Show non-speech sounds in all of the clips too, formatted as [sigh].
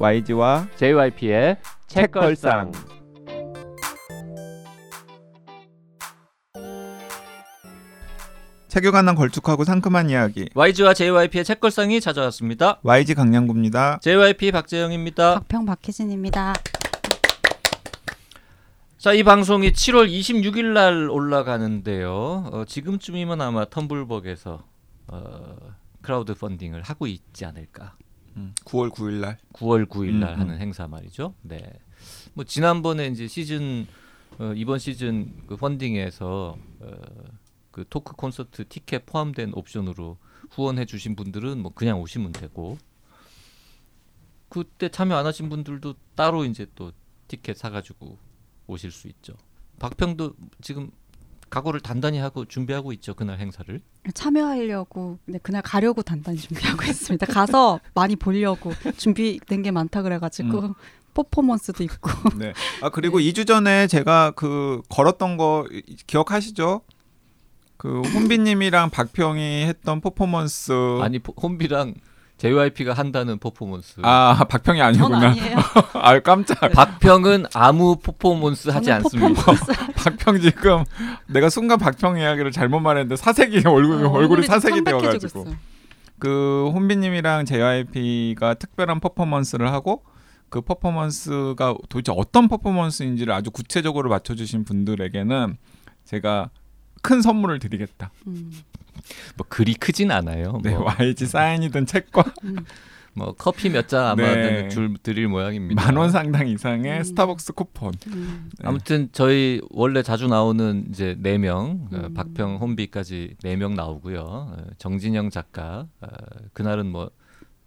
YG와 JYP의 책걸상. 책에 관한 걸쭉하고 상큼한 이야기 YG와 JYP의 책걸상이 찾아왔습니다. YG 강량구입니다. JYP 박재영입니다. 박평 박혜진입니다. 자, 이 방송이 7월 26일 날 올라가는데요. 어, 지금쯤이면 아마 텀블벅에서 어, 크라우드 펀딩을 하고 있지 않을까. 9월 9일 날 9월 9일 날 음, 하는 음. 행사 말이죠. 네. 뭐 지난번에 이제 시즌 어, 이번 시즌 그 펀딩에서 어, 그 토크 콘서트 티켓 포함된 옵션으로 후원해 주신 분들은 뭐 그냥 오시면 되고 그때 참여 안 하신 분들도 따로 이제 또 티켓 사 가지고 오실 수 있죠. 박평도 지금 각오를 단단히 하고 준비하고 있죠. 그날 행사를. 참여하려고 네, 그날 가려고 단단히 준비하고 [laughs] 있습니다. 가서 많이 보려고 준비된 게 많다 그래가지고 음. 퍼포먼스도 있고 네. [laughs] 아 그리고 2주 전에 제가 그 걸었던 거 이- 기억하시죠? 그 혼비님이랑 박평이 했던 퍼포먼스 아니 포- 혼비랑 JYP가 한다는 퍼포먼스. 아 박평이 전 아니구나. 아니에요. [laughs] 아 깜짝. 박평은 아무 퍼포먼스 하지 않습니다. 퍼포먼스 [laughs] 박평 지금 내가 순간 박평 이야기를 잘못 말했는데 사색이 [laughs] 얼굴 어, 얼굴이 좀 사색이 되어가지고. 그 혼비님이랑 JYP가 특별한 퍼포먼스를 하고 그 퍼포먼스가 도대체 어떤 퍼포먼스인지를 아주 구체적으로 맞춰주신 분들에게는 제가 큰 선물을 드리겠다. 음, 뭐 그리 크진 않아요. 네, 뭐, YG 사인이든 책과 음. 뭐 커피 몇 잔 아마 네. 줄 드릴 모양입니다. 만 원 상당 이상의 음. 스타벅스 쿠폰. 음. 네. 아무튼 저희 원래 자주 나오는 이제 네 명, 어, 음. 박평, 혼비까지 네 명 나오고요. 어, 정진영 작가 어, 그날은 뭐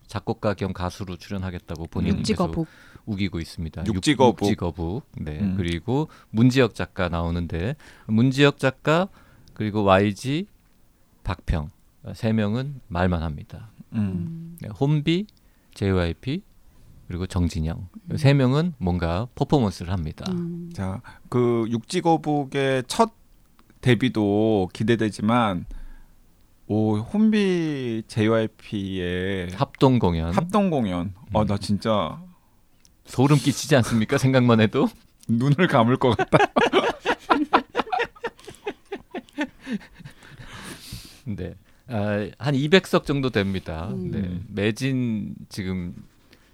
작곡가 겸 가수로 출연하겠다고 계속 육지거북 우기고 있습니다. 육지거북. 육, 육지거북. 네. 음. 그리고 문지혁 작가 나오는데 문지혁 작가 그리고 YG 박평 어, 세 명은 말만 합니다. 음. 음. 네, 혼비, JYP 그리고 정진영 음. 세 명은 뭔가 퍼포먼스를 합니다. 음. 자, 그 육지거북의 첫 데뷔도 기대되지만 오 혼비 JYP의 합동 공연 합동 공연. 음. 어, 나 진짜 소름 끼치지 않습니까? 생각만 해도 [laughs] 눈을 감을 것 같다. [laughs] 네. 아, 한 200석 정도 됩니다. 음. 네. 매진 지금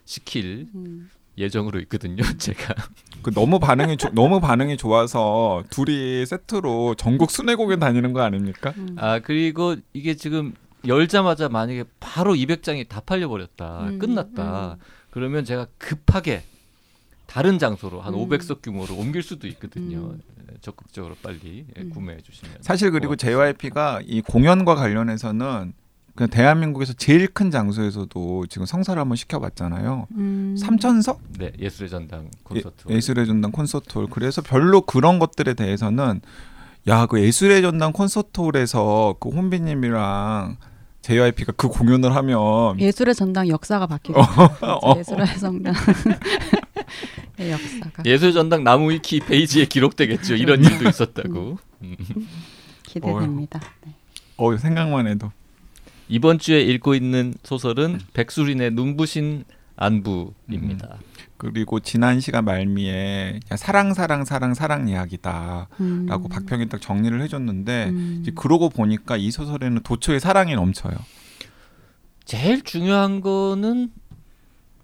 시킬 음. 예정으로 있거든요. [laughs] 제가 그 너무 반응이 조, 너무 반응이 좋아서 둘이 세트로 전국 순회 공연 다니는 거 아닙니까? 음. 아 그리고 이게 지금 열자마자 만약에 바로 200장이 다 팔려 버렸다. 음, 끝났다. 음. 그러면 제가 급하게 다른 장소로 한 음. 500석 규모로 옮길 수도 있거든요. 음. 예, 적극적으로 빨리 예, 음. 구매해 주시면. 사실 그리고. JYP가 이 공연과 관련해서는 그냥 대한민국에서 제일 큰 장소에서도 지금 성사를 한번 시켜봤잖아요. 음. 삼천석 네 예술의 전당 콘서트. 예, 술의 전당 콘서트홀. 그래서 별로 그런 것들에 대해서는 야 그 예술의 전당 콘서트홀에서 그 혼비님이랑 JYP가 그 공연을 하면 예술의 전당 역사가 바뀌고 [laughs] 어. 예술의 전당 의 [laughs] 역사가 예술 전당 나무 위키 페이지에 기록되겠죠. 이런 일도 있었다고. 음. 기대됩니다. 네. 어 생각만 해도 이번 주에 읽고 있는 소설은 백수린의 눈부신 안부입니다. 그리고 지난 시간 말미에 야, 사랑 사랑 사랑 사랑 이야기다라고 음. 박평이 딱 정리를 해줬는데 음. 이제 그러고 보니까 이 소설에는 도처에 사랑이 넘쳐요. 제일 중요한 거는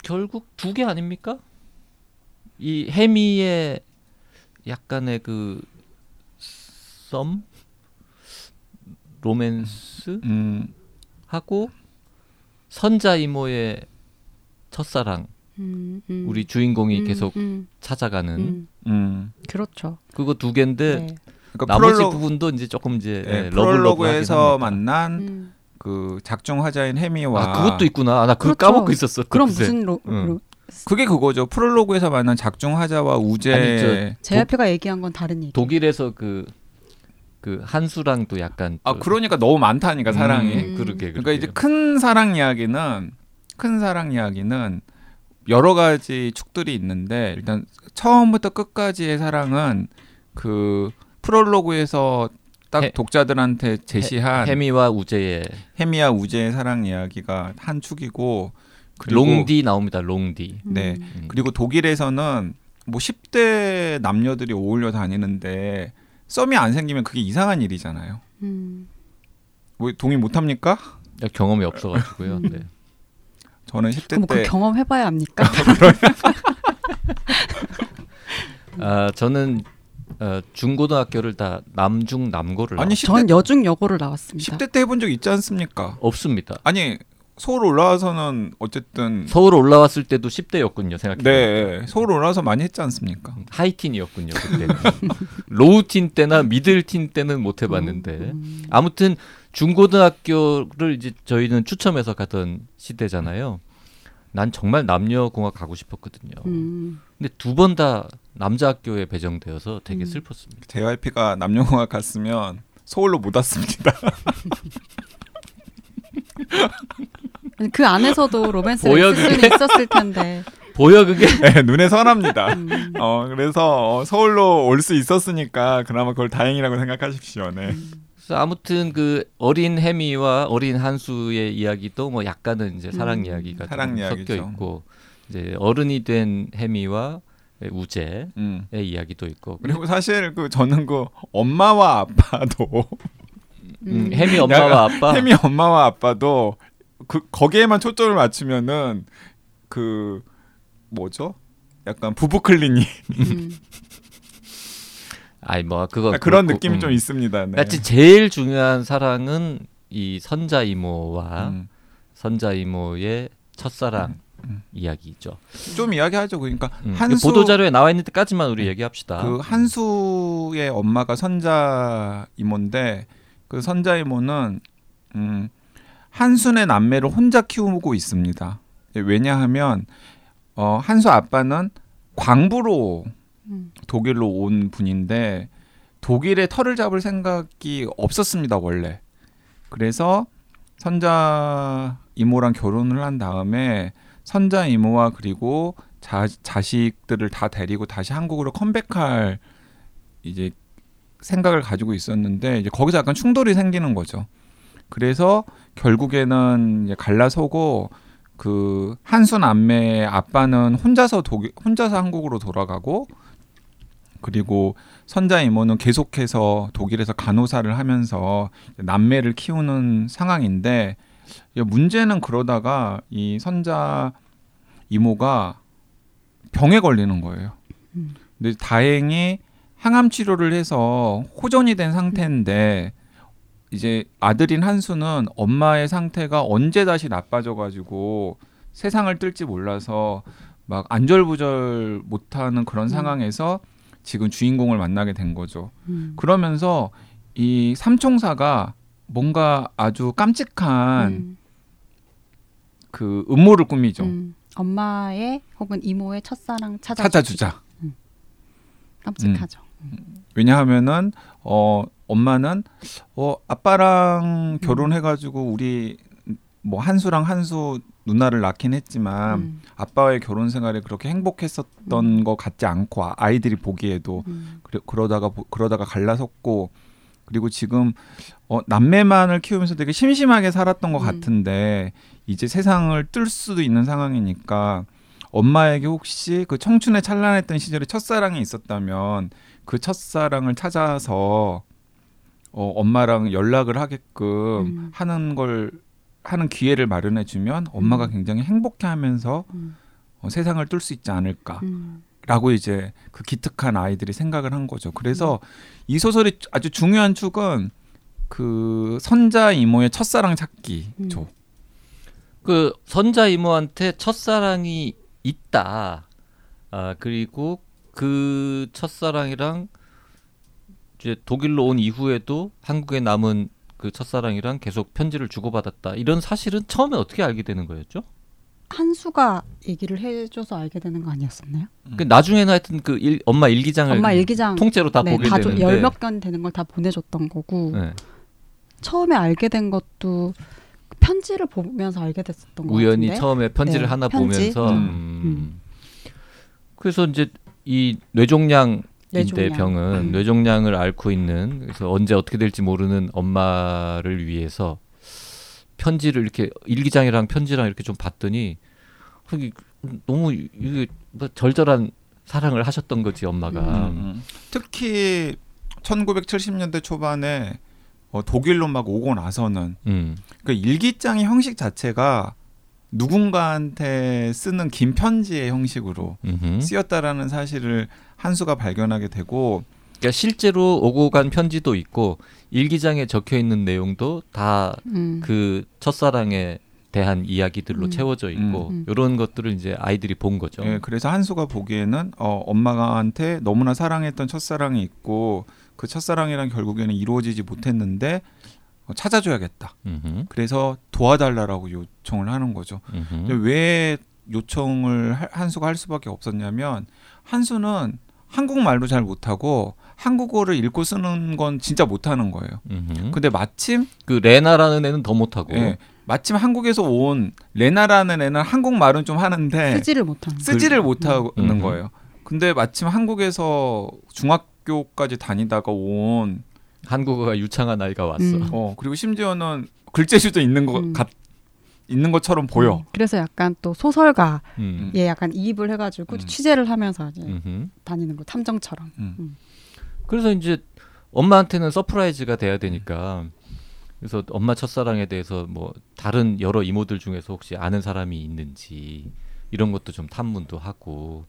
결국 두 개 아닙니까? 이 해미의 약간의 그 썸, 로맨스 음, 하고 선자 이모의 첫사랑 음, 음. 우리 주인공이 음, 계속 음, 찾아가는 음. 음. 그렇죠. 그거 두 개인데 네. 그러니까 나머지 프롤로, 부분도 이제 조금 이제 예, 예, 러블러블하긴 프롤로그에서. 만난 음. 그 작중 화자인 해미와 아 그것도 있구나. 아, 나 그거 그렇죠. 까먹고 있었어. 그럼. 무슨 로, 응. 로 그게 그거죠. 프롤로그에서 만난 작중 화자와 우제 아니, JYP가 얘기한 건 다른 얘기. 독일에서 그, 그 한수랑 도 약간 아 또- 그러니까 너무 많다니까 사랑이. 음, 그러게 그러니까 이제. 큰 사랑 이야기는 큰 사랑 이야기는 여러 가지 축들이 있는데 일단 처음부터 끝까지의 사랑은 그 프롤로그에서 딱 해- 독자들한테 제시한 해 미와 우재의 해미와 우재의 사랑 이야기가 한 축이고 롱디 나옵니다. 롱디. 네. 음. 그리고 독일에서는 뭐 10대 남녀들이 어울려 다니는데 썸이 안 생기면 그게 이상한 일이잖아요. 음. 뭐 동의 못 합니까? 경험이 없어 가지고요. 음. 네. 저는 10대 그럼 그때 경험 해 봐야 합니까? [laughs] 아 저는 어, 중고등학교를 다 남중 남고를 아니 나왔- 10대, 전 여중 여고를 나왔습니다. 10대 때 해본 적 있지 않습니까? 없습니다. 아니 서울 올라와서는 어쨌든 서울 올라왔을 때도 10대였군요. 생각해. 네 서울 올라와서 많이 했지 않습니까? 하이틴이었군요 그때. [laughs] low teen 때나 middle teen 때는 못 해봤는데 음. 아무튼 중고등학교를 이제 저희는 추첨해서 가던 시대잖아요. 난 정말 남녀공학 가고 싶었거든요. 음. 근데 두 번 다 남자 학교에 배정되어서 되게 음. 슬펐습니다. JYP가 남녀공학 갔으면 서울로 못 왔습니다. [laughs] 아니, 그 안에서도 로맨스가 보여, 있을 수는 그게? 있었을 텐데. [laughs] 보여 그게? 네, 눈에 선합니다. 음. 어 그래서 어, 서울로 올 수 있었으니까 그나마 그걸 다행이라고 생각하십시오. 네. 그래서 아무튼 그 어린 해미와 어린 한수의 이야기도 뭐 약간은 이제 사랑 음. 이야기가 사랑. 섞여 있고 이제 어른이 된 해미와 우재의 음. 이야기도 있고 그리고 사실 그 저는 그 엄마와 아빠도 음, 음. 해미 엄마와 아빠 혜미 엄마와 아빠도 그 거기에만 초점을 맞추면은 그 뭐죠? 약간 부부 클리닉 음. 아이 뭐 그거 그런 그렇고, 느낌이 음. 좀 있습니다. 네. 하여튼 제일 중요한 사랑은 이 선자 이모와 음. 선자 이모의 첫사랑 음. 이야기죠. 좀 이야기하죠. 그러니까 음, 한수 보도 자료에 나와 있는 데까지만 우리 얘기합시다. 그 한수의 엄마가 선자 이모인데 그 선자 이모는 음, 한순의 남매를 혼자 키우고 있습니다. 왜냐하면 어, 한수 아빠는 광부로 음. 독일로 온 분인데 독일에 털을 잡을 생각이 없었습니다 원래. 그래서 선자 이모랑 결혼을 한 다음에 선자 이모와 그리고 자, 자식들을 다 데리고 다시 한국으로 컴백할 이제 생각을 가지고 있었는데 이제 거기서 약간 충돌이 생기는 거죠. 그래서 결국에는 갈라서고 그 한수 남매의 아빠는 혼자서 독일 혼자서 한국으로 돌아가고 그리고 선자 이모는 계속해서 독일에서 간호사를 하면서 남매를 키우는 상황인데 문제는 그러다가 이 선자 이모가 병에 걸리는 거예요. 음. 근데 다행히 항암 치료를 해서 호전이 된 상태인데 이제 아들인 한수는 엄마의 상태가 언제 다시 나빠져 가지고 세상을 뜰지 몰라서 막 안절부절 못하는 그런 음. 상황에서 지금 주인공을 만나게 된 거죠. 음. 그러면서 이 삼총사가 뭔가 아주 깜찍한 음. 그 음모를 꾸미죠. 음. 엄마의 혹은 이모의 첫사랑 찾아 찾아주자. 깜찍하죠. 왜냐하면은 어 엄마는 어 아빠랑 음. 결혼해가지고 우리 뭐 한수랑 한수 누나를 낳긴 했지만 음. 아빠와의 결혼 생활이 그렇게 행복했었던 음. 것 같지 않고 아- 아이들이 보기에도 음. 그러, 보- 그러다가 갈라섰고 그리고 지금 어, 남매만을 키우면서 되게 심심하게 살았던 것 음. 같은데 이제 세상을 뜰 수도 있는 상황이니까 엄마에게 혹시 그 청춘에 찬란했던 시절에 첫사랑이 있었다면 그 첫사랑을 찾아서 어, 엄마랑 연락을 하게끔 음. 하는 걸 하는 기회를 마련해 주면 엄마가 음. 굉장히 행복해하면서 음. 어, 세상을 뜰수 있지 않을까. 음. 라고 이제 그 기특한 아이들이 생각을 한 거죠. 그래서 음. 이 소설의 아주 중요한 축은 그 선자 이모의 첫사랑 음. 찾기죠. 그 선자 이모한테 첫사랑이 있다. 아 그리고 그 첫사랑이랑 이제 독일로 온 이후에도 한국에 남은 그 첫사랑이랑 계속 편지를 주고받았다. 이런 사실은 처음에 어떻게 알게 되는 거였죠? 한수가 얘기를 해줘서 알게 되는 거 아니었었나요? 그 나중에는 하여튼 그 일, 엄마 일기장을 엄마 일기장 통째로 다 네, 보게 가족 되는데 열몇 건 되는 걸 다 보내줬던 거고 네. 처음에 알게 된 것도 그 편지를 보면서 알게 됐었던 거 우연히 같은데. 처음에 편지를 네, 하나 편지. 보면서 음. 음. 그래서 이제 이 뇌종양 인데 뇌종양. 병은 음. 뇌종양을 앓고 있는 그래서 언제 어떻게 될지 모르는 엄마를 위해서 편지를 이렇게 일기장이랑 편지랑 이렇게 좀 봤더니 너무 이게 뭐 절절한 사랑을 하셨던 거지 엄마가. 음, 음. 특히 1970년대 초반에 어, 독일로 막 오고 나서는 음. 그 일기장의 형식 자체가 누군가한테 쓰는 긴 편지의 형식으로 음흠. 쓰였다라는 사실을 한수가 발견하게 되고 그러니까 실제로 오고 간 편지도 있고 일기장에 적혀 있는 내용도 다 음. 그 첫사랑에 대한 이야기들로 음. 채워져 있고 음. 이런 것들을 이제 아이들이 본 거죠. 예, 그래서 한수가 보기에는 어, 엄마한테 너무나 사랑했던 첫사랑이 있고 그 첫사랑이랑 결국에는 이루어지지 못했는데 어, 찾아줘야겠다. 음흠. 그래서 도와달라라고 요청을 하는 거죠. 왜 요청을 할- 한수가 할 수밖에 없었냐면 한수는 한국말도 잘 못하고 한국어를 읽고 쓰는 건 진짜 못하는 거예요. 음흠. 근데 마침 그 레나라는 애는 더 못하고 예, 마침 한국에서 온 레나라는 애는 한국말은 좀 하는데 쓰지를 못하는. 쓰지를 못하는 음. 거예요. 근데 마침 한국에서 중학교까지 다니다가 온 한국어가 유창한 아이가 왔어. 음. 어, 그리고 심지어는 글재주도 있는 것 음. 같, 있는 것처럼 보여. 음, 그래서 약간 또 소설가에 음. 약간 이입을 해가지고 음. 취재를 하면서 이제 음흠. 다니는 거 탐정처럼. 음. 그래서 이제 엄마한테는 surprise가 돼야 되니까 그래서 엄마 첫사랑에 대해서 뭐 다른 여러 이모들 중에서 혹시 아는 사람이 있는지 이런 것도 좀 탐문도 하고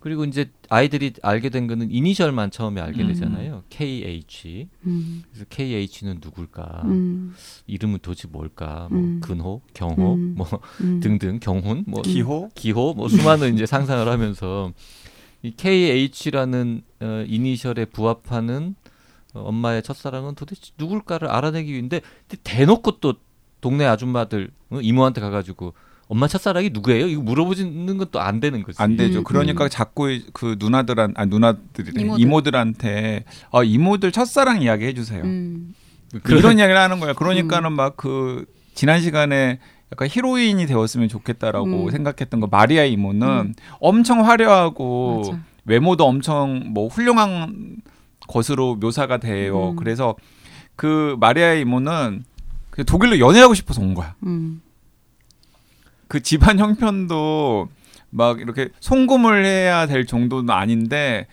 그리고 이제 아이들이 알게 된 거는 이니셜만 처음에 알게 음. 되잖아요. KH. 음. 그래서 KH는 누굴까? 음. 이름은 도대체 뭘까? 뭐 음. 근호, 경호, 음. 뭐 음. 등등 경훈, 뭐 기호 기호 뭐 수많은 이제 상상을 하면서 이 KH라는 어, 이니셜에 부합하는 어, 엄마의 첫사랑은 도대체 누굴까를 알아내기 위인데 대놓고 또 동네 아줌마들 어, 이모한테 가가지고 엄마 첫사랑이 누구예요? 이거 물어보지는 것도 안 되는 거지. 안 되죠. 음, 그러니까 음. 자꾸 그 누나들한 아 누나들이래 이모들. 이모들한테 어, 이모들 첫사랑 이야기 해주세요. 음. 그런- 이런 이야기를 하는 거야. 그러니까는 막 그 지난 시간에 약간 히로인이 되었으면 좋겠다라고 음. 생각했던 거 마리아 이모는 음. 엄청 화려하고 맞아. 외모도 엄청 뭐 훌륭한 것으로 묘사가 돼요. 음. 그래서 그 마리아 이모는 그 독일로 연애하고 싶어서 온 거야. 음. 그 집안 형편도 막 이렇게 송금을 해야 될 정도는 아닌데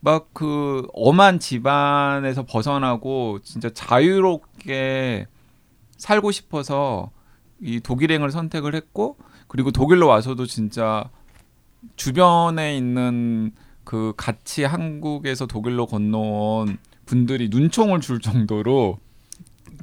막 그 엄한 집안에서 벗어나고 진짜 자유롭게 살고 싶어서 이 독일행을 선택을 했고 그리고 독일로 와서도 진짜 주변에 있는 그 같이 한국에서 독일로 건너온 분들이 눈총을 줄 정도로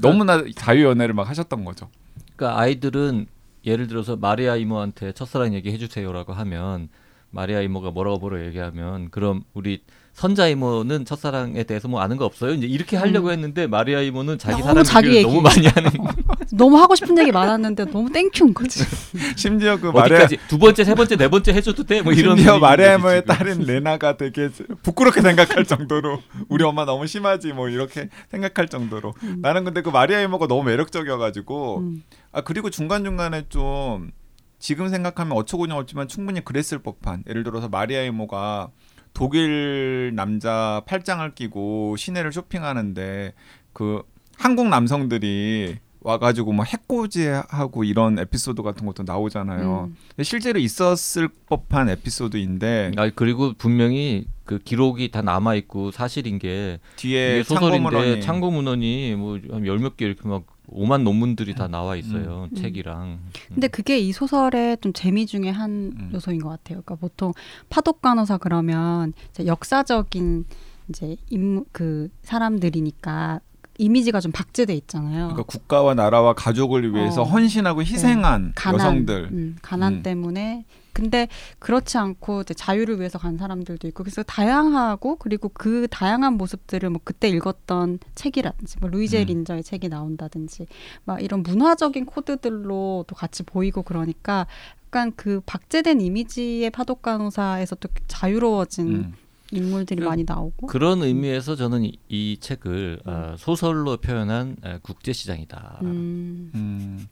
너무나 자유 연애를 막 하셨던 거죠. 그러니까 아이들은 예를 들어서 마리아 이모한테 첫사랑 얘기 해 주세요라고 하면 마리아 이모가 뭐라고 뭐라고 얘기하면 그럼 우리 선자 이모는 첫사랑에 대해서 뭐 아는 거 없어요? 이제 이렇게 하려고 했는데 마리아 이모는 자기 얘기를 얘기. 너무 많이 하는 [laughs] [laughs] 너무 하고 싶은 얘기 많았는데 너무 thank you인 거지. [laughs] 심지어 그 마리아 어디까지 두 번째 세 번째 네 번째 해줘도 돼? 뭐 이런 심지어 지금. 딸인 레나가 되게 부끄럽게 생각할 정도로 [laughs] 우리 엄마 너무 심하지 뭐 이렇게 생각할 정도로 나는 근데 그 마리아 이모가 너무 매력적이어가지고 음. 아 그리고 중간 중간에 좀 지금 생각하면 어처구니 없지만 충분히 그랬을 법한 예를 들어서 마리아 이모가 독일 남자 팔짱을 끼고 시내를 쇼핑하는데 그 한국 남성들이 와가지고 뭐 해코지하고 이런 에피소드 같은 것도 나오잖아요. 음. 실제로 있었을 법한 에피소드인데 아 그리고 분명히 그 기록이 다 남아 있고 사실인 게 뒤에 소설인데 창고문헌이 창고 문헌이 뭐한 열 몇 개 이렇게 막 오만 논문들이 다 나와 있어요 음. 책이랑. 근데 그게 이 소설의 좀 재미 중에 한 음. 요소인 것 같아요. 그러니까 보통 파독 간호사 그러면 역사적인 이제 인물 그 사람들이니까 이미지가 좀 박제돼 있잖아요. 그러니까 국가와 나라와 가족을 위해서 어. 네. 헌신하고 희생한 가난, 여성들. 음, 가난 음. 때문에 근데 그렇지 않고 자유를 위해서 간 사람들도 있고 그래서 다양하고 그리고 그 다양한 모습들을 뭐 그때 읽었던 책이라든지 뭐 루이제 음. 린저의 책이 나온다든지 막 이런 문화적인 코드들로 또 같이 보이고 그러니까 약간 그 박제된 이미지의 파독 간호사에서 또 자유로워진 음. 인물들이 그- 많이 나오고 그런 의미에서 저는 이, 이 책을 아, 소설로 표현한 아, 국제 시장이다. 음, 음.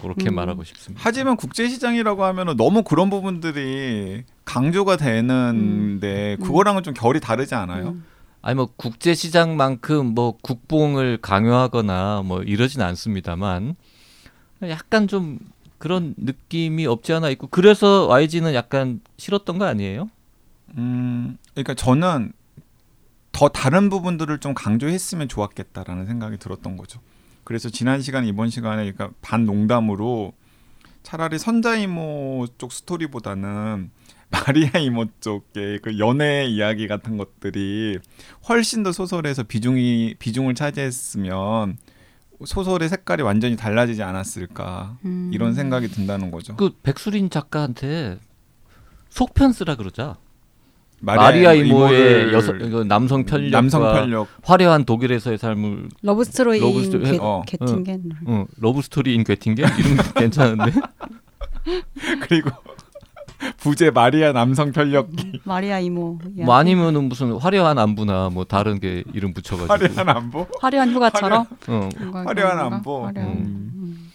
그렇게 음. 말하고 싶습니다. 하지만 국제 시장이라고 하면은 너무 그런 부분들이 강조가 되는데 그거랑은 좀 결이 다르지 않아요? 음. 아니 뭐 국제 시장만큼 뭐 국뽕을 강요하거나 뭐 이러진 않습니다만 약간 좀 그런 느낌이 없지 않아 있고 그래서 YG는 약간 싫었던 거 아니에요? 음, 그러니까 저는 더 다른 부분들을 좀 강조했으면 좋았겠다라는 생각이 들었던 거죠. 그래서 지난 시간 이번 시간에 그러니까 반 농담으로 차라리 선자 이모 쪽 스토리보다는 [laughs] 마리아 이모 쪽의 그 연애 이야기 같은 것들이 훨씬 더 소설에서 비중이 비중을 차지했으면 소설의 색깔이 완전히 달라지지 않았을까 음. 이런 생각이 든다는 거죠. 그 백수린 작가한테 속편 쓰라 그러자. 마리아 이모의 여성 그 남성 편력과 남성 편력 화려한 독일에서의 삶을 러브 스토리인 러브 스토리- 게, 어. 괴팅겐 어, 러브 스토리인 괴팅겐 이름 괜찮은데 [laughs] 그리고 부제 마리아 남성 편력기 [laughs] 마리아 이모. 뭐 아니면은 무슨 화려한 안부나 뭐 다른 게 이름 붙여가지고 화려한 안보 화려한 휴가처럼 어, 뭔가 화려한 그런 건가? 안보. 화려한 음. 음.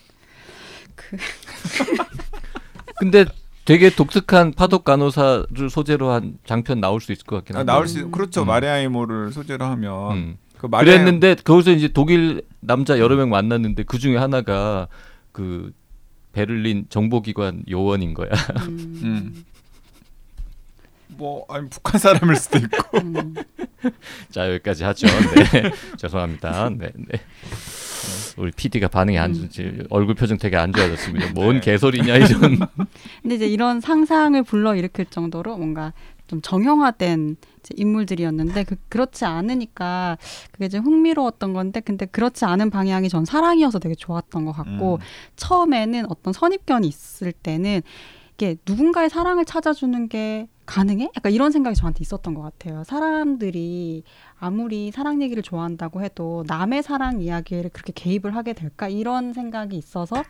그 [laughs] 근데 되게 독특한 파독 간호사를 소재로 한 장편 나올 수 있을 것 같긴 아, 한데 나올 수 그렇죠 음. 마리아 이모를 소재로 하면 음. 그 마리아 그랬는데 거기서 이제 독일 남자 여러 명 만났는데 그 중에 하나가 그 베를린 정보기관 요원인 거야. 음. 음. 뭐 아니 북한 사람일 수도 있고 음. 자 여기까지 하죠. 네. [laughs] 죄송합니다. 네, 네. 우리 PD가 반응이 안 좋지. 얼굴 표정 되게 안 좋아졌습니다. 뭔 네. 개소리냐 이런. 근데 이제 이런 상상을 불러 일으킬 정도로 뭔가 좀 정형화된 인물들이었는데 그, 그렇지 않으니까 그게 좀 흥미로웠던 건데 근데 그렇지 않은 방향이 전 사랑이어서 되게 좋았던 것 같고 음. 처음에는 어떤 선입견이 있을 때는 이게 누군가의 사랑을 찾아주는 게 가능해? 약간 이런 생각이 저한테 있었던 것 같아요. 사람들이 아무리 사랑 얘기를 좋아한다고 해도 남의 사랑 이야기를 그렇게 개입을 하게 될까? 이런 생각이 있어서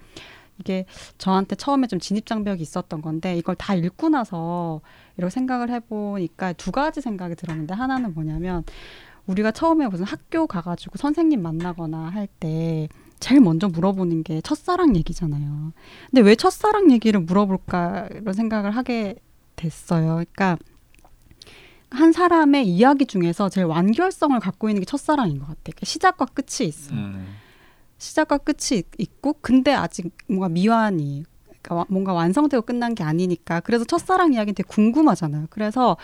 이게 저한테 처음에 좀 진입장벽이 있었던 건데 이걸 다 읽고 나서 이렇게 생각을 해보니까 두 가지 생각이 들었는데 하나는 뭐냐면 우리가 처음에 무슨 학교 가가지고 선생님 만나거나 할 때 제일 먼저 물어보는 게 첫사랑 얘기잖아요. 근데 왜 첫사랑 얘기를 물어볼까 이런 생각을 하게 됐어요. 그러니까 한 사람의 이야기 중에서 제일 완결성을 갖고 있는 게 첫사랑인 것 같아요. 시작과 끝이 있어. 요 음. 시작과 끝이 있- 있고 근데 아직 뭔가 미완이 그러니까 와- 뭔가 완성되고 끝난 게 아니니까 그래서 첫사랑 이야기는 되게 궁금하잖아요. 그래서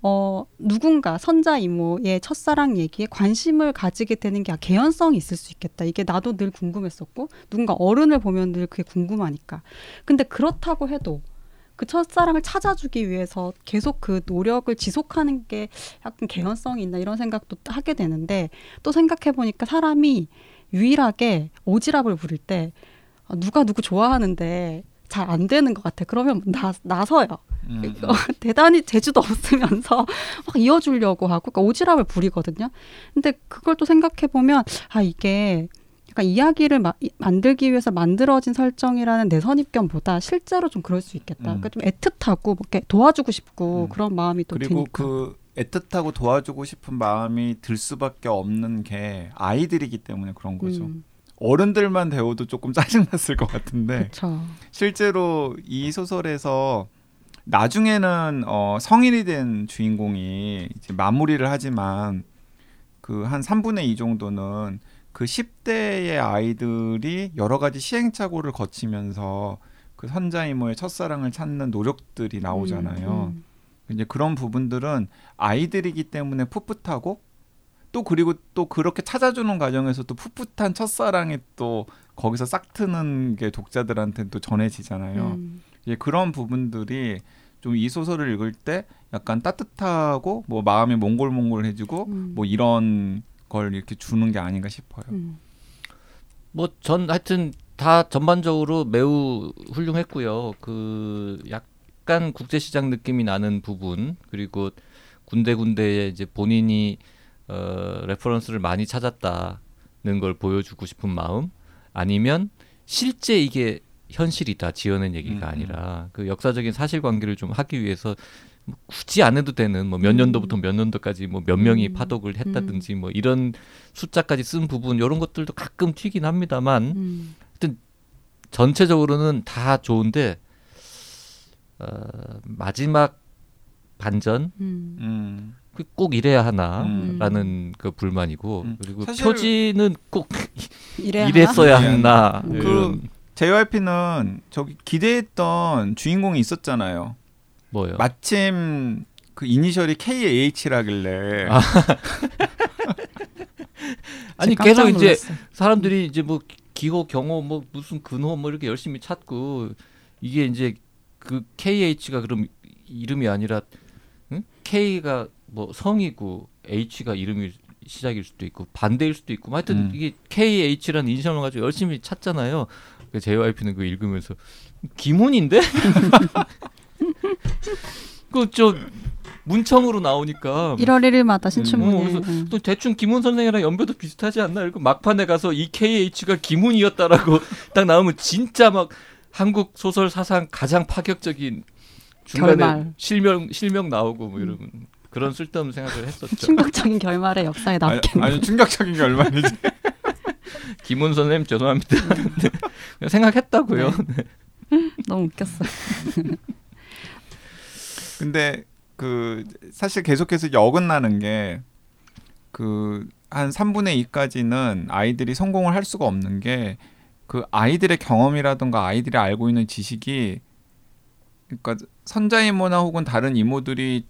어 누군가 선자 이모의 첫사랑 얘기에 관심을 가지게 되는 게 아, 개연성이 있을 수 있겠다. 이게 나도 늘 궁금했었고 누군가 어른을 보면 늘 그게 궁금하니까. 근데 그렇다고 해도 그 첫사랑을 찾아주기 위해서 계속 그 노력을 지속하는 게 약간 개연성이 있나 이런 생각도 하게 되는데 또 생각해 보니까 사람이 유일하게 오지랖을 부릴 때 어, 누가 누구 좋아하는데 잘 안 되는 것 같아. 그러면 나 나서요. 음. [laughs] 어, 대단히 재주도 없으면서 [laughs] 막 이어주려고 하고 그러니까 오지랖을 부리거든요. 근데 그걸 또 생각해 보면 아 이게 약간 이야기를 마, 이- 만들기 위해서 만들어진 설정이라는 내 선입견보다 실제로 좀 그럴 수 있겠다. 음. 그러니까 좀 애틋하고 뭐 이렇게 도와주고 싶고 음. 그런 마음이 또 그리고 드니까. 그 애틋하고 도와주고 싶은 마음이 들 수밖에 없는 게 아이들이기 때문에 그런 거죠. 음, 어른들만 배워도 조금 짜증났을 것 같은데 그렇죠. 실제로 이 소설에서 나중에는 어, 성인이 된 주인공이 이제 마무리를 하지만 그 한 3분의 2 정도는 그 10대의 아이들이 여러 가지 시행착오를 거치면서 그 선자 이모의 첫사랑을 찾는 노력들이 나오잖아요. 음, 음. 이제 그런 부분들은 아이들이기 때문에 풋풋하고 또 그리고 또 그렇게 찾아주는 과정에서 또 풋풋한 첫사랑이 또 거기서 싹 트는 게 독자들한테는 또 전해지잖아요. 음. 이제 그런 부분들이 좀 이 소설을 읽을 때 약간 따뜻하고 뭐 마음이 몽골몽골해지고 음. 뭐 이런 걸 이렇게 주는 게 아닌가 싶어요. 음. 뭐전 하여튼 다 전반적으로 매우 훌륭했고요. 그 약 간 국제시장 느낌이 나는 부분 그리고 군데군데에 이제 본인이 어, reference를 많이 찾았다는 걸 보여주고 싶은 마음 아니면 실제 이게 현실이다 지어낸 얘기가 음, 음. 아니라 그 역사적인 사실관계를 좀 하기 위해서 뭐 굳이 안 해도 되는 뭐 몇 음. 년도부터 몇 년도까지 뭐 몇 명이 음. 파독을 했다든지 뭐 이런 숫자까지 쓴 부분 이런 것들도 가끔 튀긴 합니다만 음. 전체적으로는 다 좋은데 어, 마지막 반전 음. 음. 그꼭 이래야 음. 하나라는 그 불만이고 음. 그리고 표지는 꼭 [laughs] 이래야 이랬어야 하나? 음. 이런 JYP는 저기 기대했던 주인공이 있었잖아요. 뭐요? 마침 그 이니셜이 KH라길래 아, [laughs] 아니 계속 이제. 사람들이 이제 뭐 기호 경호 뭐 무슨 근호 뭐 이렇게 열심히 찾고 이게 이제 그 KH가 그럼 이름이 아니라 응? K가 뭐 성이고 H가 이름이 시작일 수도 있고 반대일 수도 있고 뭐 하여튼 음. 이게 KH라는 이니셜을 가지고 열심히 찾잖아요. 그 JYP는 그 읽으면서 기문인데 [laughs] 그저 문청으로 나오니까 1월 1일마다 어, 신춘문예. 그래서 응. 또 대충 김훈 선생이랑 연배도 비슷하지 않나? 이거 막판에 가서 이 KH가 김훈이었다라고 [laughs] 딱 나오면 진짜 막 한국 소설 사상 가장 파격적인 중간에 결말. 실명 실명 나오고 뭐 이러면 그런 쓸데없는 생각을 했었죠. [laughs] 충격적인 결말의 역사에 아니, 남겠네. 아니 충격적인 결말이지. [laughs] 김훈 선생님 죄송합니다. [laughs] 네. 그냥 생각했다고요. 너무 웃겼어요. 근데 그 사실 계속해서 어긋나는 게 그한 3분의 2까지는 아이들이 성공을 할 수가 없는 게 그 아이들의 경험이라든가 아이들이 알고 있는 지식이 그러니까 선자 이모나 혹은 다른 이모들이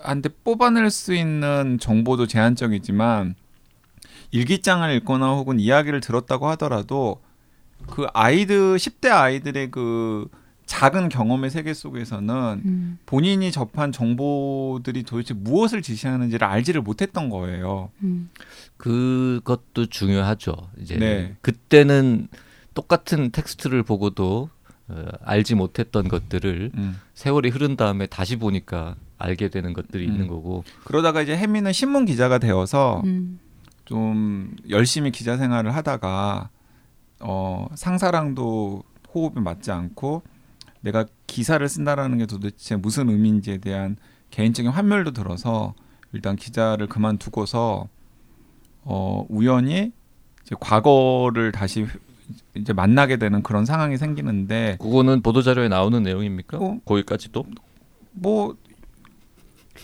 한테 뽑아낼 수 있는 정보도 제한적이지만 일기장을 읽거나 혹은 이야기를 들었다고 하더라도 그 아이들 10대 아이들의 그 작은 경험의 세계 속에서는 음, 본인이 접한 정보들이 도대체 무엇을 지시하는지를 알지를 못했던 거예요. 음. 그것도 중요하죠. 이제 네. 그때는 똑같은 텍스트를 보고도 어, 알지 못했던 것들을 음. 세월이 흐른 다음에 다시 보니까 알게 되는 것들이 음. 있는 거고 그러다가 이제 혜미는 신문 기자가 되어서 음. 좀 열심히 기자 생활을 하다가 어, 상사랑도 호흡이 맞지 않고 내가 기사를 쓴다라는 게 도대체 무슨 의미인지에 대한 개인적인 환멸도 들어서 일단 기자를 그만두고서 어, 우연히 이제 과거를 다시 이제 만나게 되는 그런 상황이 생기는데 그거는 보도 자료에 나오는 내용입니까? 어? 거기까지도? 뭐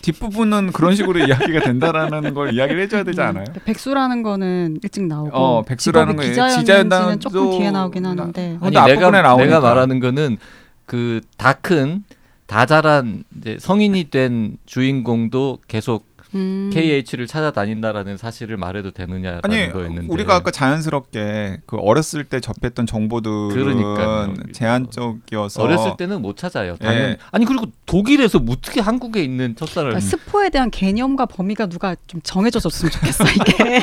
뒷부분은 그런 식으로 [laughs] 이야기가 된다라는 걸 이야기를 해줘야 되지 않아요? 음. 백수라는 거는 일찍 나오고 어, 백수라는 거 기자였는지는 조금 뒤에 나오긴 하는데 나- 아니 근데 내가 나오니까. 내가 말하는 거는 그 다 큰 다 자란 이제 성인이 된 주인공도 계속 음. KH를 찾아다닌다라는 사실을 말해도 되느냐라는 아니 거였는데 우리가 아까 자연스럽게 그 어렸을 때 접했던 정보들은 그러니까요. 제한적이어서 어렸을 때는 못 찾아요. 당연. 예. 아니 그리고 독일에서 뭐 어떻게 한국에 있는 첫사를 그러니까 스포에 대한 개념과 범위가 누가 좀 정해져줬으면 좋겠어 이게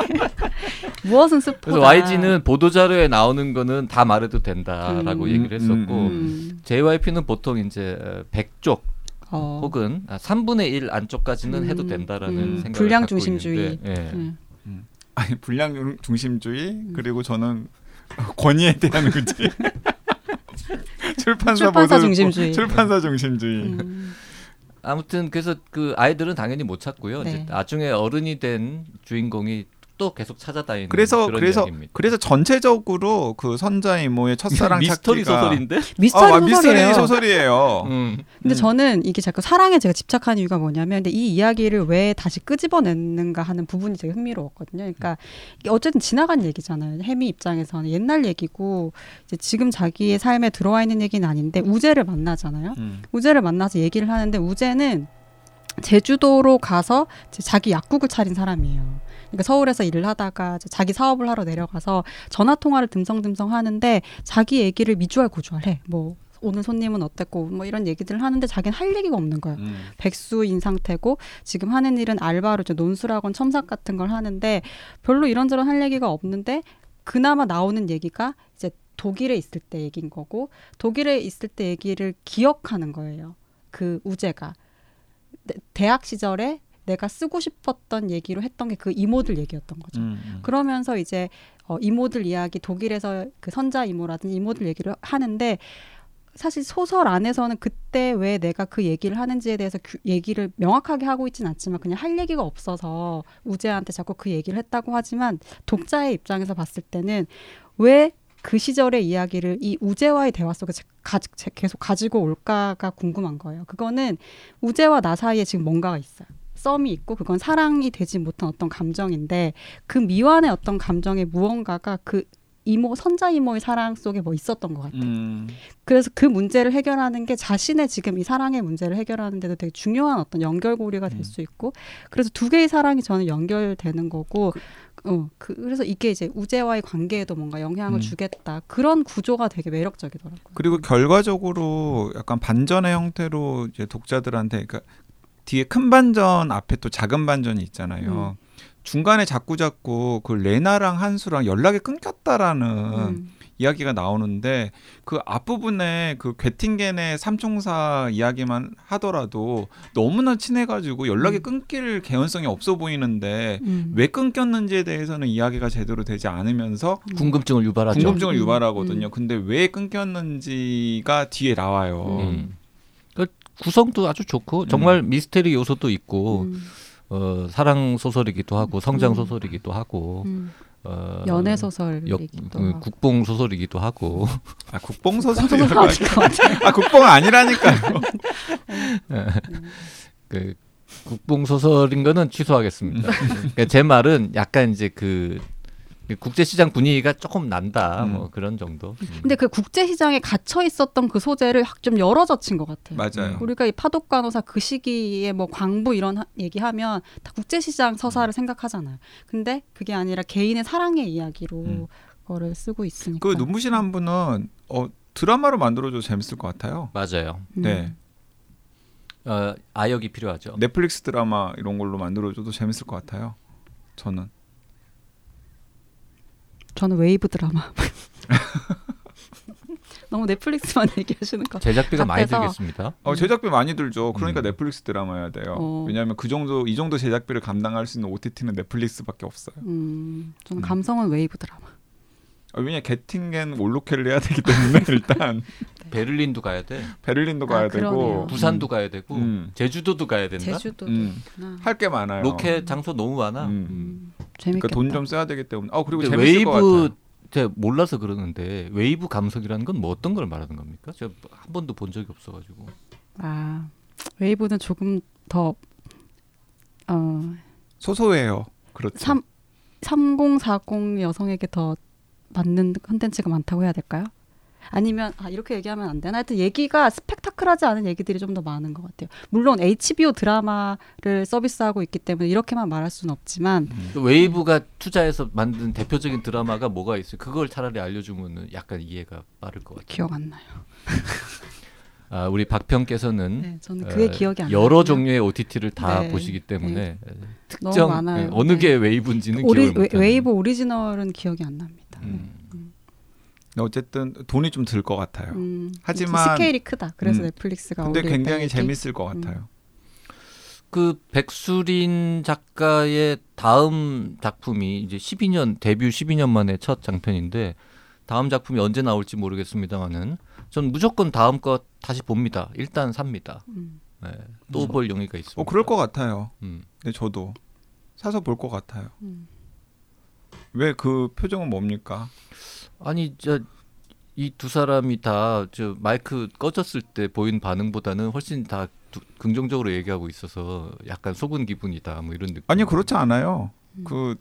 [laughs] 무엇은 스포다. 그래서 YG는 보도 자료에 나오는 거는 다 말해도 된다라고 음. 얘기를 했었고 음, 음. JYP는 보통 이제 100쪽 어. 혹은 아, 3분의 1 안쪽까지는 음, 해도 된다라는 음, 생각을 불량 갖고 중심주의. 있는데, 예. 음. 아니 불량 중심주의 그리고 저는 권위에 대한 의지 [laughs] 출판사 출판사 중심주의. 출판사 중심주의 음. 아무튼 그래서 그 아이들은 당연히 못 찾고요. 네. 이제 나중에 어른이 된 주인공이 또 계속 찾아다니는 그래서 그런 그래서 이야기입니다. 그래서 전체적으로 그 선자 이모의 첫사랑 미스터리 찾기가 소설인데. 미스터리 아, 소설이에요. 미스터리 소설이에요. [laughs] 음. 근데 음. 저는 이게 자꾸 사랑에 제가 집착하는 이유가 뭐냐면 근데 이 이야기를 왜 다시 끄집어냈는가 하는 부분이 되게 흥미로웠거든요. 그러니까 이게 어쨌든 지나간 얘기잖아요. 해미 입장에서는 옛날 얘기고 이제 지금 자기의 삶에 들어와 있는 얘기는 아닌데 우재를 만나잖아요. 음. 우재를 만나서 얘기를 하는데 우재는 제주도로 가서 자기 약국을 차린 사람이에요. 그러니까 서울에서 일을 하다가 자기 사업을 하러 내려가서 전화 통화를 듬성듬성 하는데 자기 얘기를 미주알 고주알해. 뭐 오늘 손님은 어땠고 뭐 이런 얘기들을 하는데 자기는 할 얘기가 없는 거예요. 음. 백수인 상태고 지금 하는 일은 알바로 이제 논술학원 첨삭 같은 걸 하는데 별로 이런저런 할 얘기가 없는데 그나마 나오는 얘기가 이제 독일에 있을 때 얘기인 거고 독일에 있을 때 얘기를 기억하는 거예요. 그 우재가 내- 대학 시절에 내가 쓰고 싶었던 얘기로 했던 게 그 이모들 얘기였던 거죠. 음, 음. 그러면서 이제 어, 이모들 이야기 독일에서 그 선자 이모라든지 이모들 얘기를 하는데 사실 소설 안에서는 그때 왜 내가 그 얘기를 하는지에 대해서 규- 얘기를 명확하게 하고 있진 않지만 그냥 할 얘기가 없어서 우재한테 자꾸 그 얘기를 했다고 하지만 독자의 입장에서 봤을 때는 왜 그 시절의 이야기를 이 우재와의 대화 속에 제- 가, 제- 계속 가지고 올까가 궁금한 거예요. 그거는 우재와 나 사이에 지금 뭔가가 있어요. 썸이 있고 그건 사랑이 되지 못한 어떤 감정인데 그 미완의 어떤 감정의 무언가가 그 이모 선자 이모의 사랑 속에 뭐 있었던 것 같아요. 음. 그래서 그 문제를 해결하는 게 자신의 지금 이 사랑의 문제를 해결하는 데도 되게 중요한 어떤 연결고리가 될 음. 수 있고 그래서 두 개의 사랑이 저는 연결되는 거고 어, 그, 그래서 이게 이제 우재와의 관계에도 뭔가 영향을 음. 주겠다 그런 구조가 되게 매력적이더라고요. 그리고 결과적으로 약간 반전의 형태로 이제 독자들한테 그러니까 뒤에 큰 반전 앞에 또 작은 반전이 있잖아요. 중간에 자꾸 자꾸 그 레나랑 한수랑 연락이 끊겼다라는 음. 이야기가 나오는데 그 앞부분에 그 괴팅겐의 삼총사 이야기만 하더라도 너무나 친해가지고 연락이 음. 끊길 개연성이 없어 보이는데 음. 왜 끊겼는지에 대해서는 이야기가 제대로 되지 않으면서 궁금증을 유발하죠. 궁금증을 음. 유발하거든요. 음. 근데 왜 끊겼는지가 뒤에 나와요. 음. 그 구성도 아주 좋고 정말 미스테리 요소도 있고 음. 어, 사랑 소설이기도 하고 성장 음. 소설이기도 하고 음. 어, 연애 역, 소설이기도 그 하고. 국뽕 소설이기도 하고 아 국뽕 소설 같아요. 아 국뽕 아니라니까요. [laughs] 그 국뽕 소설인 거는 취소하겠습니다. 그러니까 제 말은 약간 이제 그 국제 시장 분위기가 조금 난다 음. 뭐 그런 정도. 음. 근데 그 국제 시장에 갇혀 있었던 그 소재를 확좀 열어 젖힌 것 같아요. 맞아요. 우리가 이 파독 간호사 그 시기에 뭐 광부 이런 하- 얘기하면 다 국제시장 서사를 생각하잖아요. 근데 그게 아니라 개인의 사랑의 이야기로 음. 그거를 쓰고 있으니까. 그 눈부신 한 분은 어 드라마로 만들어도 재밌을 것 같아요. 맞아요. 음. 네. 어, 아역이 필요하죠. 넷플릭스 드라마 이런 걸로 만들어줘도 재밌을 것 같아요. 저는 저는 웨이브 드라마. [laughs] 너무 넷플릭스만 얘기하시는 거. 제작비가 많이 들겠습니다. 어, 제작비 많이 들죠. 그러니까 음. 넷플릭스 드라마여야 돼요. 어. 왜냐하면 그 정도 이 정도 제작비를 감당할 수 있는 OTT는 넷플릭스밖에 없어요. 음, 저는 음. 감성은 웨이브 드라마. 어, 왜냐 괴팅겐 올로케를 해야 되기 때문에 [laughs] 일단 베를린도 가야 돼. 베를린도 아, 가야 그러네요. 되고 부산도 가야 되고 음. 제주도도 가야 된다. 제주도 음. 있구나. 할게 많아요. 로케 장소 너무 많아. 음. 음. 음, 재밌겠다. 그러니까 돈 좀 써야 되기 때문에. 어 그리고 재밌을 것 웨이브 같아요. 제가 몰라서 그러는데 웨이브 감성이라는 건 뭐 어떤 걸 말하는 겁니까? 제가 한 번도 본 적이 없어가지고. 아 웨이브는 조금 더 어, 소소해요. 그렇죠. 3 3040 여성에게 더 맞는 컨텐츠가 많다고 해야 될까요? 아니면 아 이렇게 얘기하면 안 되나? 하여튼 얘기가 스펙타클하지 않은 얘기들이 좀 더 많은 것 같아요. 물론 HBO 드라마를 서비스하고 있기 때문에 이렇게만 말할 수는 없지만 음. 그 웨이브가 투자해서 만든 대표적인 드라마가 뭐가 있어요? 그걸 차라리 알려주면은 약간 이해가 빠를 것 같아요. 기억 안 나요. [laughs] 아, 우리 박평께서는 네, 저는 그게 어, 기억이 안 나요. 여러 종류의 OTT를 다 네. 보시기 때문에 너무 특정 많아요. 예, 어느 네. 게 웨이브인지는 오리, 기억을 웨, 못하는. 웨이브 오리지널은 기억이 안 납니다. 음. 어쨌든 돈이 좀 들 것 같아요. 음, 하지만- 스케일이 크다. 그래서 음. 넷플릭스가 근데 굉장히 재밌을 것 같아요. 그 백수린 작가의 다음 작품이 이제 12년 데뷔 12년 만에 첫 장편인데 다음 작품이 언제 나올지 모르겠습니다만은 전 무조건 다음 거 다시 봅니다. 일단 삽니다. 음. 네, 또볼 용의가 있습니다. 어 그럴 것 같아요. 음. 네 저도 사서 볼 것 같아요. 음. 왜 그 표정은 뭡니까? 아니 저 이 두 사람이 다 저 마이크 꺼졌을 때 보인 반응보다는 훨씬 다 두- 긍정적으로 얘기하고 있어서 약간 속은 기분이다 뭐 이런 느낌. 아니 그렇지 않아요. 음. 그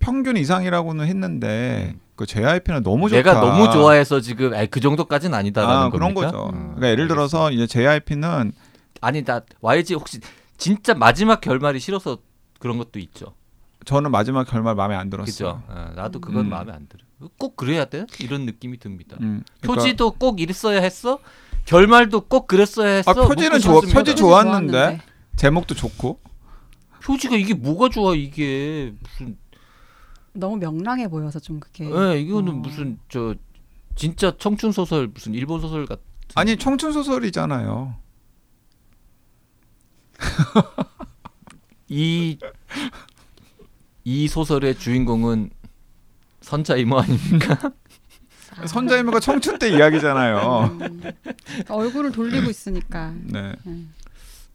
평균 이상이라고는 했는데 그 JYP는 너무 좋다. 내가 너무 좋아해서 지금 아이, 그 정도까지는 아니다라는 아 그런 겁니까? 거죠. 음, 그러니까 예를 들어서 이제 JYP는 아니 나 YG 혹시 진짜 마지막 결말이 싫어서 그런 것도 있죠. 저는 마지막 결말 마음에 안 들었어요. 그죠? 어, 나도 그건 음. 마음에 안 들어. 꼭 그래야 돼? 이런 느낌이 듭니다. 음, 그러니까 표지도 꼭 이랬어야 했어? 결말도 꼭 그랬어야 했어? 아, 표지는 묻고 좋아-. 표지 좋았는데. 제목도 좋고 표지가 이게 뭐가 좋아 이게 무슨 너무 명랑해 보여서 좀 그게. 예, 이거는 어. 무슨 저 진짜 청춘 소설 무슨 일본 소설 같 아니 청춘 소설이잖아요. 이, 이 소설의 주인공은 선자 이모 아닙니까? [laughs] 선자이모가 청춘 때 이야기잖아요. 음. 얼굴을 돌리고 있으니까. 네. 음,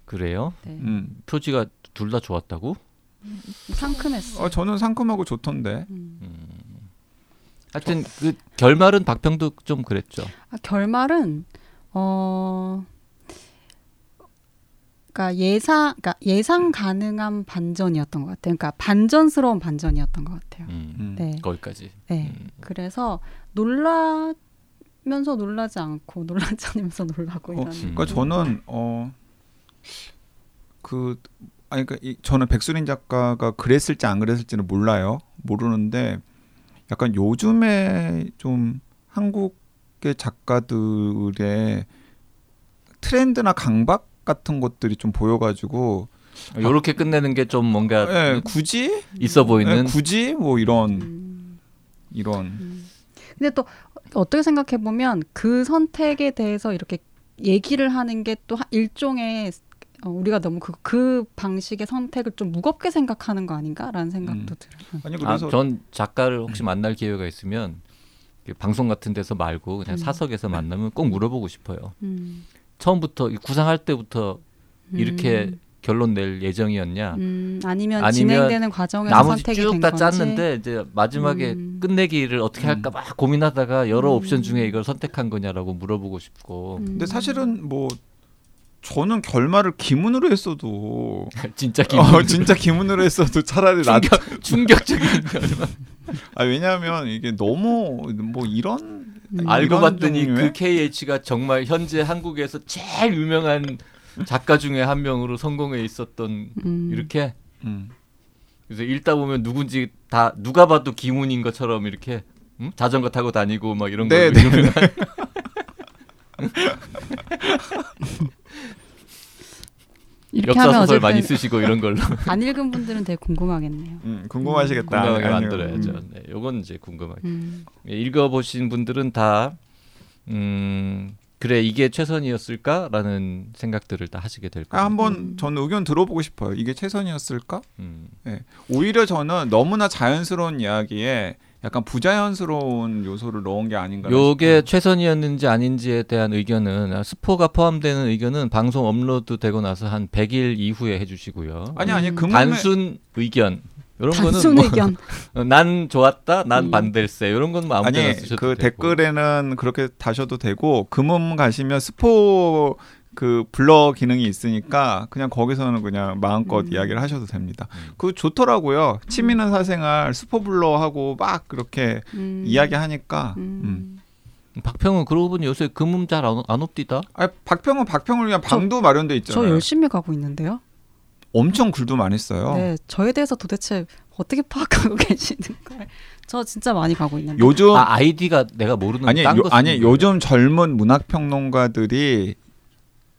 그래요? 네. 음. 표지가 둘 다 좋았다고? 상큼했어. 어 저는 상큼하고 좋던데. 음. 하여튼 그 결말은 박평도 좀 그랬죠. 아, 결말은 어 그러니까 예상, 그러니까 예상 가능한 반전이었던 것 같아요. 그러니까 반전스러운 반전이었던 것 같아요. 음, 음. 네, 거기까지. 네. 음. 그래서 놀라면서 놀라지 않고 놀라지 않으면서 놀라고 어, 이런. 그러니까 저는 어그 아니 그러니까 이, 저는 백수린 작가가 그랬을지 안 그랬을지는 몰라요. 모르는데 약간 요즘에 좀 한국의 작가들의 트렌드나 강박 같은 것들이 좀 보여가지고 요렇게 끝내는 게 좀 뭔가 예, 굳이 있어 보이는 예, 굳이 뭐 이런 음. 이런 근데 또 어떻게 생각해 보면 그 선택에 대해서 이렇게 얘기를 하는 게 또 일종의 어, 우리가 너무 그, 그 방식의 선택을 좀 무겁게 생각하는 거 아닌가라는 생각도 들어요. 아니 아, 그래서 전 작가를 혹시 만날 기회가 있으면 그 방송 같은 데서 말고 그냥 음. 사석에서 만나면 꼭 물어보고 싶어요. 음. 처음부터 이 구상할 때부터 이렇게 음. 결론 낼 예정이었냐? 음, 아니면, 아니면 진행되는 과정에서 나머지 선택이 쭉된다 건지. 짰는데 이제 마지막에 음. 끝내기를 어떻게 음. 할까 막 고민하다가 여러 음. 옵션 중에 이걸 선택한 거냐라고 물어보고 싶고 음. 근데 사실은 뭐 저는 결말을 기문으로 했어도 [laughs] 진짜 기 어, 진짜 기문으로 했어도 차라리 나 충격 충격적인 결말. 아 왜냐하면 이게 너무 뭐 이런 음. 알고 이런 봤더니 종류의? 그 KH가 정말 현재 한국에서 제일 유명한 작가 중에 한 명으로 성공해 있었던 음. 이렇게 음. 그래서 읽다 보면 누군지 다 누가 봐도 기문인 것처럼 이렇게 음? 자전거 타고 다니고 막 이런 네, 거 네, 네. [laughs] [laughs] 역사 소설 많이 쓰시고 이런 걸로 [laughs] 안 읽은 분들은 되게 궁금하겠네요. 음, 궁금하시겠다. 궁금하게 아니, 만들어야죠. 음. 네, 요건 이제 궁금하게. 음. 예, 읽어보신 분들은 다 음, 그래 이게 최선이었을까라는 생각들을 다 하시게 될 아, 거예요. 한번 음. 저는 의견 들어보고 싶어요. 이게 최선이었을까? 음. 오히려 저는 너무나 자연스러운 이야기에 약간 부자연스러운 요소를 넣은 게 아닌가. 요게 최선이었는지 아닌지에 대한 의견은 아, 스포가 포함되는 의견은 방송 업로드 되고 나서 한 100일 이후에 해주시고요. 아니 아니 음. 그 단순 의견 이런 거는 단순 뭐, 의견. 어, [laughs] 난 좋았다, 난 음. 반댈세 이런 건 뭐 아무 데나 쓰셔도 그 되고. 댓글에는 그렇게 다셔도 되고 금음 가시면 스포 그 블러 기능이 있으니까 그냥 거기서는 그냥 마음껏 음. 이야기를 하셔도 됩니다. 음. 그 좋더라고요. 취미는 사생활 스포 블러 하고 막 그렇게 음. 이야기하니까. 음. 음. 박평은 그러고 보니 요새 금음 잘안 안 옵디다. 아 박평은 박평을 위한 저- 방도 마련돼 저 있잖아요. 열심히 가고 있는데요. 엄청 글도 많이 써요. 네, 저에 대해서 도대체 어떻게 파악하고 [laughs] 계시는 거예요? 저 진짜 많이 가고 있는데. 요즘 아 아이디가 내가 모르는 아니 딴 요, 거 아니 거예요. 요즘 젊은 문학 평론가들이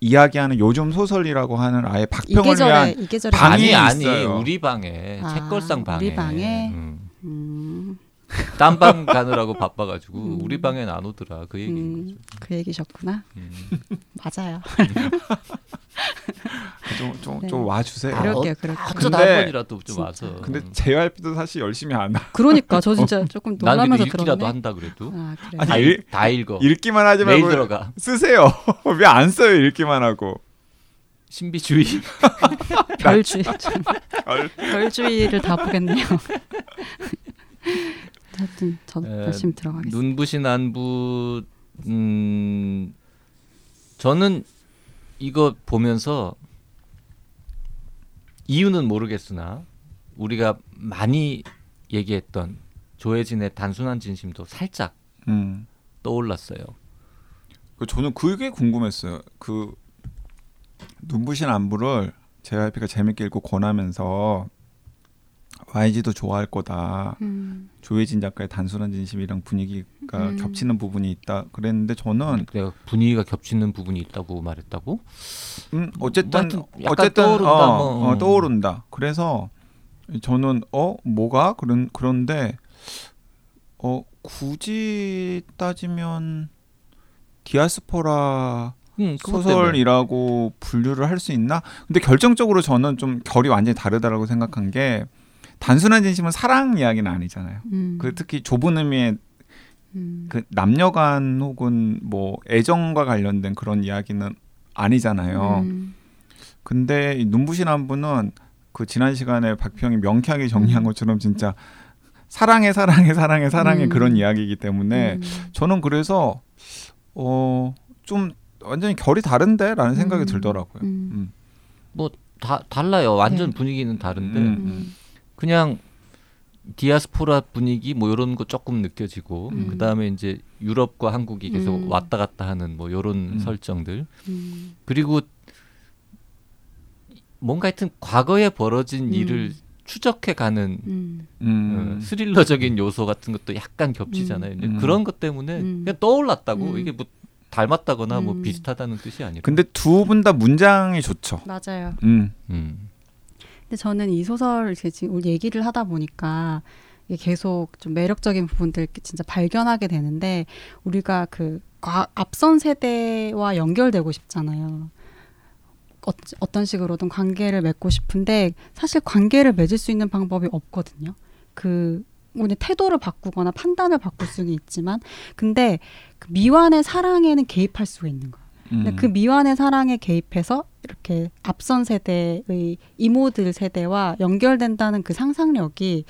이야기하는 요즘 소설이라고 하는 아예 이 박평을 계절에 위한 이 계절에 방이 아니 아니 있어요. 우리 방에 아, 책걸상 방에 우리 방에? 음. 음, 딴 방 가느라고 바빠가지고 음. 우리 방엔 안 오더라 그 얘기인 음, 거죠. 그 얘기셨구나. 음. 맞아요. 좀좀 네. 좀 와주세요. 아, 그럴게요, 어, 그럴게요. 어쩌다 근데- 한 번이라도 좀. 와서. 근데 음. JYP도 사실 열심히 안 하. 그러니까 저 진짜 조금 난 그래도 놀라면서 읽기라도 들었네. 한다 그래도 아, 그래. 아니, 다, 일- 읽, 다 읽어 읽기만 하지 말고 들어가 쓰세요. [laughs] 왜 안 써요? 읽기만 하고. 신비주의 [laughs] 별주의 별- 별주의를 다 보겠네요. [laughs] 하여튼 저도 에, 열심히 들어가겠습니다. 눈부신 안부 음 저는 이거 보면서 이유는 모르겠으나 우리가 많이 얘기했던 조혜진의 단순한 진심도 살짝 음. 떠올랐어요. 그 저는 그게 궁금했어요. 그 눈부신 안부를 JYP가 재밌게 읽고 권하면서 YG도 좋아할 거다. 음, 조혜진 작가의 단순한 진심이랑 분위기가 음. 겹치는 부분이 있다. 그랬는데 저는 내가 분위기가 겹치는 부분이 있다고 말했다고? 음, 어쨌든 약간 어쨌든 떠오른다, 어, 뭐. 어, 떠오른다. 그래서 저는 어 뭐가 그런 그런데 어 굳이 따지면 디아스포라 때문에. 소설이라고 분류를 할 수 있나? 근데 결정적으로 저는 좀 결이 완전히 다르다라고 생각한 게 단순한 진심은 사랑 이야기는 아니잖아요. 음, 그 특히 좁은 의미의 음, 그 남녀간 혹은 뭐 애정과 관련된 그런 이야기는 아니잖아요. 음, 근데 이 눈부신 안부는 그 지난 시간에 박평이 명쾌하게 정리한 것처럼 진짜 사랑해 사랑해 사랑해 사랑해 음. 그런 이야기이기 때문에 음, 저는 그래서 어좀 완전히 결이 다른데라는 생각이 음. 들더라고요. 음. 음. 뭐다 달라요. 완전 네. 분위기는 다른데 음. 음. 그냥 디아스포라 분위기 뭐 이런 거 조금 느껴지고 음. 그다음에 이제 유럽과 한국이 계속 음. 왔다 갔다 하는 뭐 요런 음. 설정들 음. 그리고 뭔가 하여튼 과거에 벌어진 음. 일을 추적해 가는 음. 음. 어, 스릴러적인 요소 같은 것도 약간 겹치잖아요. 음. 그런 것 때문에 음. 그냥 떠올랐다고 음. 이게 뭐 닮았다거나 뭐 음. 비슷하다는 뜻이 아니라. 근데 두 분 다 문장이 좋죠. 맞아요. 음. 음. 근데 저는 이 소설 이제 지금 우리 얘기를 하다 보니까 계속 좀 매력적인 부분들 진짜 발견하게 되는데 우리가 그 과, 앞선 세대와 연결되고 싶잖아요. 어, 어떤 식으로든 관계를 맺고 싶은데 사실 관계를 맺을 수 있는 방법이 없거든요. 그 오늘 태도를 바꾸거나 판단을 바꿀 수는 있지만 근데 그 미완의 사랑에는 개입할 수가 있는 거예요. 근데 음. 그 미완의 사랑에 개입해서 이렇게 앞선 세대의 이모들 세대와 연결된다는 그 상상력이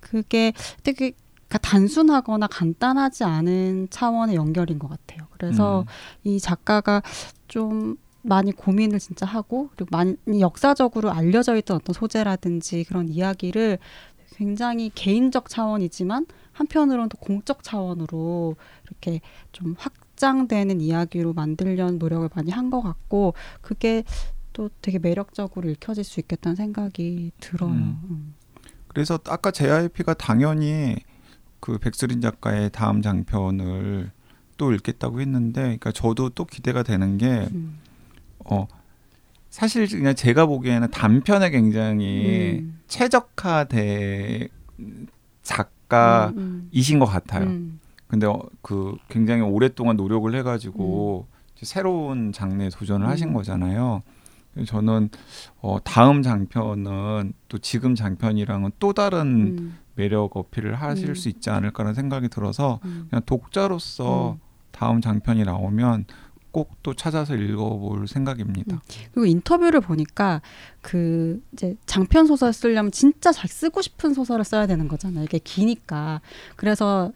그게 되게 그러니까 단순하거나 간단하지 않은 차원의 연결인 것 같아요. 그래서 음. 이 작가가 좀 많이 고민을 진짜 하고 그리고 많이 역사적으로 알려져 있던 어떤 소재라든지 그런 이야기를 굉장히 개인적 차원이지만 한편으로는 또 공적 차원으로 이렇게 좀 확 장되는 이야기로 만들려는 노력을 많이 한 것 같고 그게 또 되게 매력적으로 읽혀질 수 있겠다는 생각이 들어요. 음. 음. 그래서 아까 JYP가 당연히 그 백수린 작가의 다음 장편을 또 읽겠다고 했는데, 그러니까 저도 또 기대가 되는 게 음. 어, 사실 그냥 제가 보기에는 단편에 굉장히 음. 최적화된 작가이신 음, 음. 것 같아요. 음. 근데 어, 그 굉장히 오랫동안 노력을 해가지고 이제 새로운 장르에 도전을 하신 음. 거잖아요. 그래서 저는 어, 다음 장편은 또 지금 장편이랑은 또 다른 음. 매력 어필을 하실 음. 수 있지 않을까라는 생각이 들어서 음. 그냥 독자로서 음. 다음 장편이 나오면 꼭 또 찾아서 읽어볼 생각입니다. 그리고 인터뷰를 보니까 그 이제 장편 소설 쓰려면 진짜 잘 쓰고 싶은 소설을 써야 되는 거잖아요. 이게 기니까. 그래서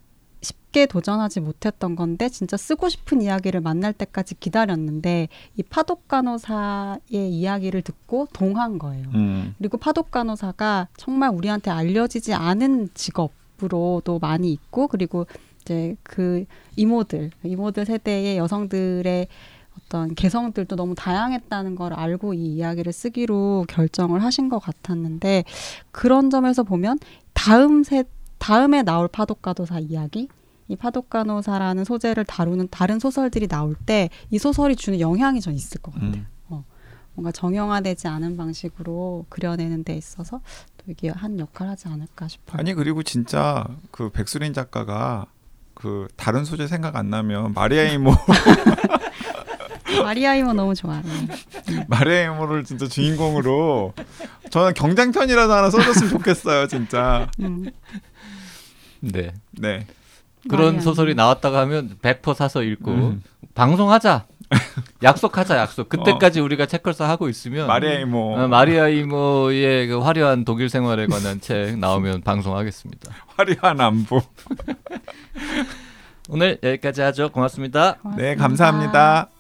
쉽게 도전하지 못했던 건데 진짜 쓰고 싶은 이야기를 만날 때까지 기다렸는데 이 파독 간호사의 이야기를 듣고 동한 거예요. 음. 그리고 파독 간호사가 정말 우리한테 알려지지 않은 직업으로도 많이 있고 그리고 이제 그 이모들 이모들 세대의 여성들의 어떤 개성들도 너무 다양했다는 걸 알고 이 이야기를 쓰기로 결정을 하신 것 같았는데 그런 점에서 보면 다음 세 다음에 나올 파독 간호사 이야기 이 파독 간호사라는 소재를 다루는 다른 소설들이 나올 때 이 소설이 주는 영향이 전 있을 것 같아요. 음. 뭔가 정형화되지 않은 방식으로 그려내는 데 있어서 또 이게 한 역할 하지 않을까 싶어요. 아니 그리고 진짜 그 백수린 작가가 그 다른 소재 생각 안 나면 마리아 이모 [laughs] 마리아 이모 너무 좋아요. 마리아 이모를 진짜 주인공으로 저는 경장편이라도 하나 써줬으면 좋겠어요 진짜 음, 네. 네 그런 소설이 이모. 나왔다가 하면 100% 사서 읽고 음. 방송하자. [laughs] 약속하자 약속. 그때까지 우리가 책걸사 하고 있으면 마리아 이모 어, 마리아 이모의 그 화려한 독일 생활에 관한 책 나오면 방송하겠습니다. [laughs] 화려한 안부 [laughs] 오늘 여기까지 하죠. 고맙습니다. 네 고맙습니다. 감사합니다.